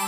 Good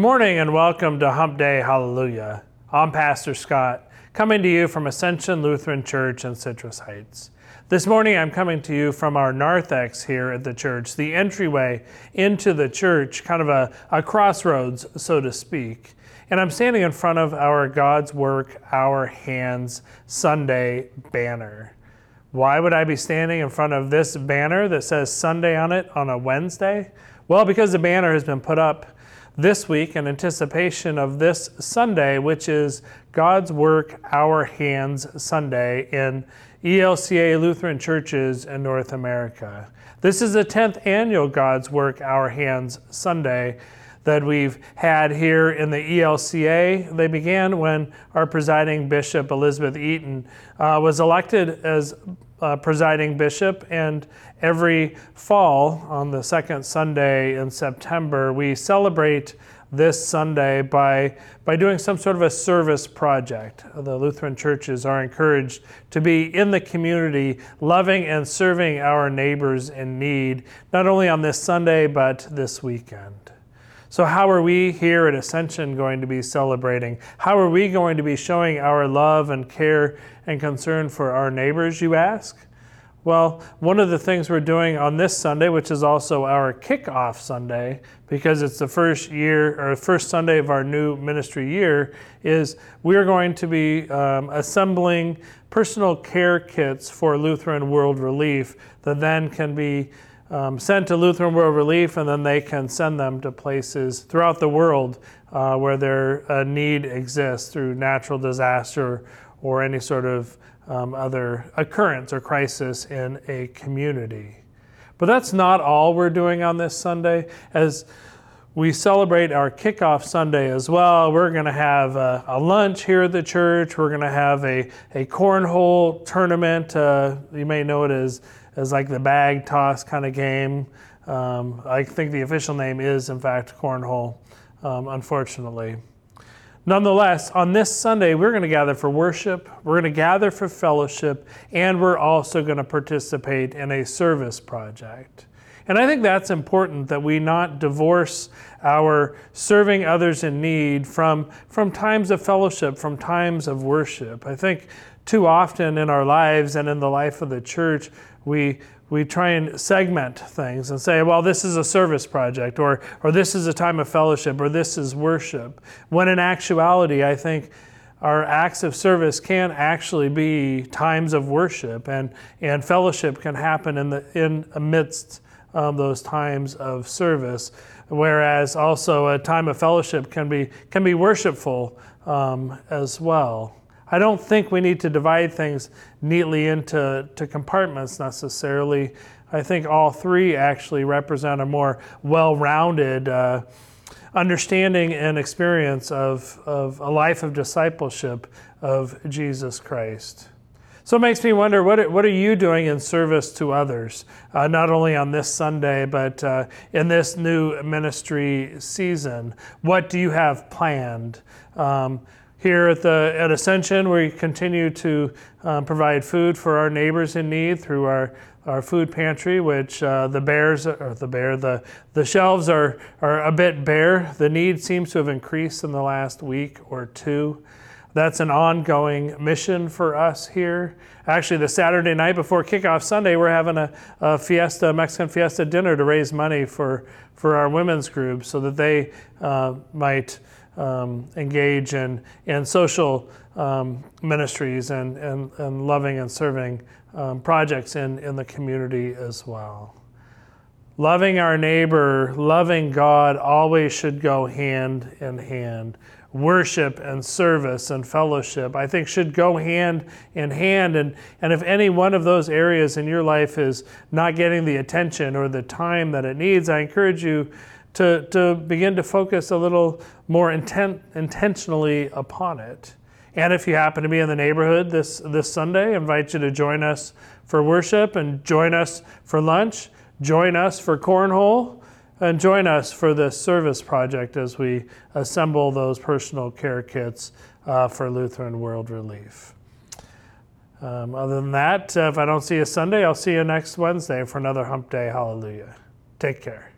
morning and welcome to Hump Day Hallelujah. I'm Pastor Scott, coming to you from Ascension Lutheran Church in Citrus Heights. This morning I'm coming to you from our narthex here at the church, the entryway into the church, kind of a, a crossroads, so to speak. And I'm standing in front of our God's Work, Our Hands Sunday banner. Why would I be standing in front of this banner that says Sunday on it on a Wednesday? Well, because the banner has been put up this week in anticipation of this Sunday, which is God's Work, Our Hands Sunday in ELCA Lutheran churches in North America. This is the 10th annual God's Work, Our Hands Sunday that we've had here in the ELCA. They began when our presiding bishop, Elizabeth Eaton, uh, was elected as uh, presiding bishop, and every fall on the second Sunday in September, we celebrate this Sunday by, by doing some sort of a service project. The Lutheran churches are encouraged to be in the community, loving and serving our neighbors in need, not only on this Sunday, but this weekend. So, how are we here at Ascension going to be celebrating? How are we going to be showing our love and care and concern for our neighbors, you ask? Well, one of the things we're doing on this Sunday, which is also our kickoff Sunday, because it's the first year or first Sunday of our new ministry year, is we are going to be um, assembling personal care kits for Lutheran World Relief that then can be um, sent to Lutheran World Relief, and then they can send them to places throughout the world uh, where their uh, need exists through natural disaster or any sort of um, other occurrence or crisis in a community. But that's not all we're doing on this Sunday. As we celebrate our kickoff Sunday as well. We're going to have a, a, lunch here at the church. We're going to have a, a cornhole tournament. Uh, you may know it as, as like the bag toss kind of game. Um, I think the official name is, in fact, cornhole, um, unfortunately. Nonetheless, on this Sunday, we're going to gather for worship, we're going to gather for fellowship, and we're also going to participate in a service project. And I think that's important that we not divorce our serving others in need from, from times of fellowship, from times of worship. I think too often in our lives and in the life of the church, we, we try and segment things and say, well, this is a service project, or, or this is a time of fellowship, or this is worship. When in actuality, I think our acts of service can actually be times of worship, and, and fellowship can happen in, the, in amidst um, those times of service. Whereas also a time of fellowship can be, can be worshipful um, as well. I don't think we need to divide things neatly into to compartments necessarily. I think all three actually represent a more well rounded uh, understanding and experience of, of a life of discipleship of Jesus Christ. So it makes me wonder what, what are you doing in service to others, uh, not only on this Sunday, but uh, in this new ministry season? What do you have planned? Um, here at the at Ascension, we continue to um, provide food for our neighbors in need through our our food pantry, which uh, the bears or the bear the the shelves are are a bit bare. The need seems to have increased in the last week or two. That's an ongoing mission for us here. Actually, the Saturday night before kickoff Sunday, we're having a, a fiesta, Mexican fiesta dinner to raise money for, for our women's group so that they uh, might um, engage in, in social um, ministries and, and, and loving and serving um, projects in, in the community as well. Loving our neighbor, loving God always should go hand in hand. Worship and service and fellowship, I think, should go hand in hand. And, and if any one of those areas in your life is not getting the attention or the time that it needs, I encourage you to, to begin to focus a little more intent, intentionally upon it. And if you happen to be in the neighborhood this, this Sunday, I invite you to join us for worship and join us for lunch, join us for cornhole, and join us for this service project as we assemble those personal care kits uh, for Lutheran World Relief. Um, other than that, uh, if I don't see you Sunday, I'll see you next Wednesday for another Hump Day. Hallelujah. Take care.